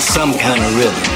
some kind of rhythm.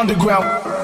underground.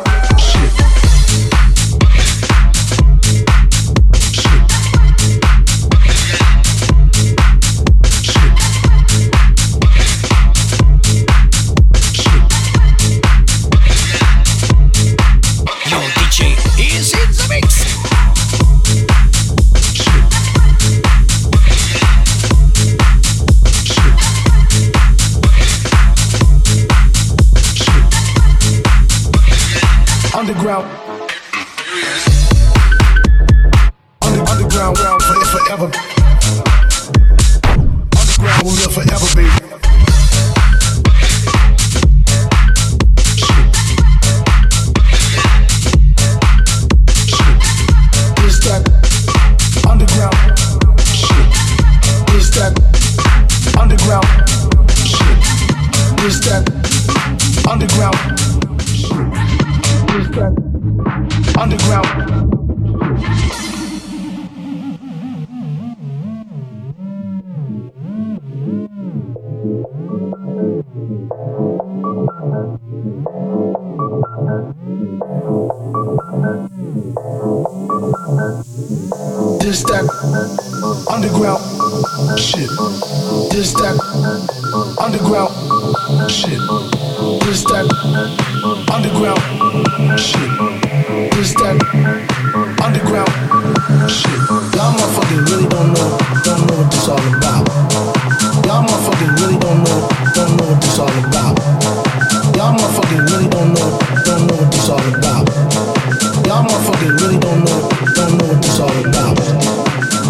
underground shit. This that underground shit. This that underground shit. Y'all motherfuckers really don't know, don't know what this all about. Y'all motherfuckers really don't know, don't know what this all about. Y'all motherfuckers really don't know, don't know what this all about. Y'all motherfuckers really don't know, don't know what this all about.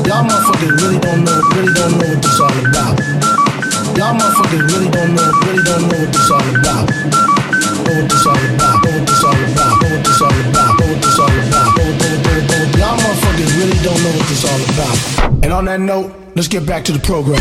Y'all motherfuckers really don't know, really don't know. Know what this all about. And on that note, let's get back to the program.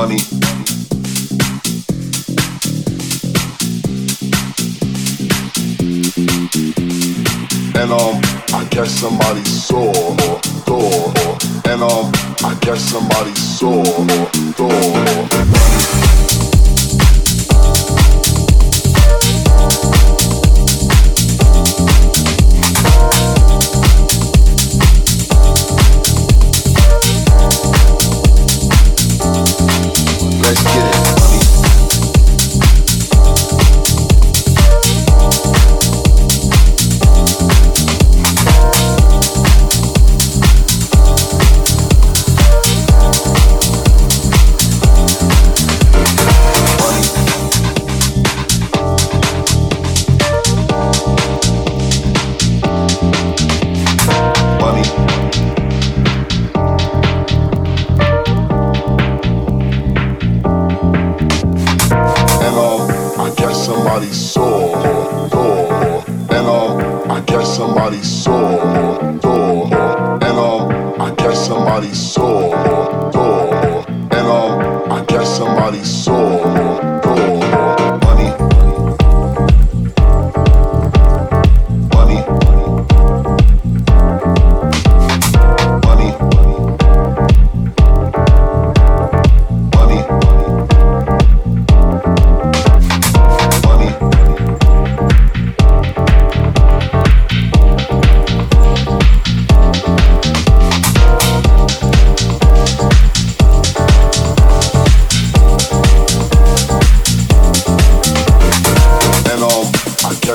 Money. And um, I guess somebody saw or door, and um, I guess somebody saw door.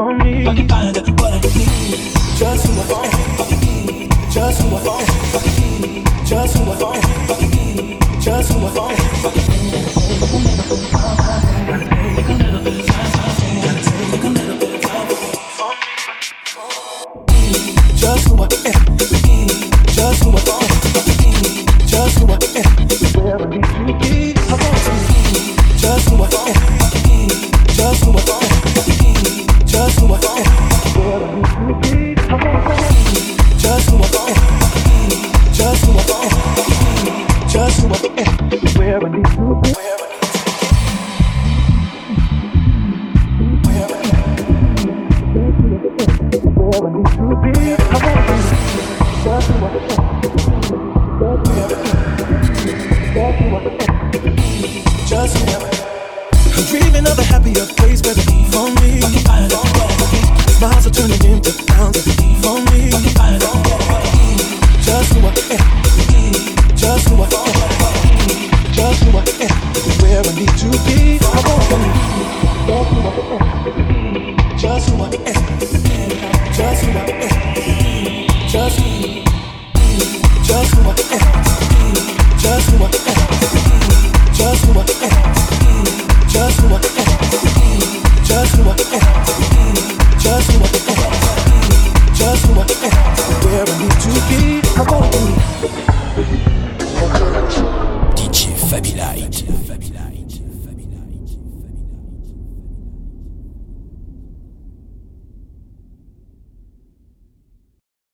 for me. Find I need. Just who I am. Just who I am. Just who I am.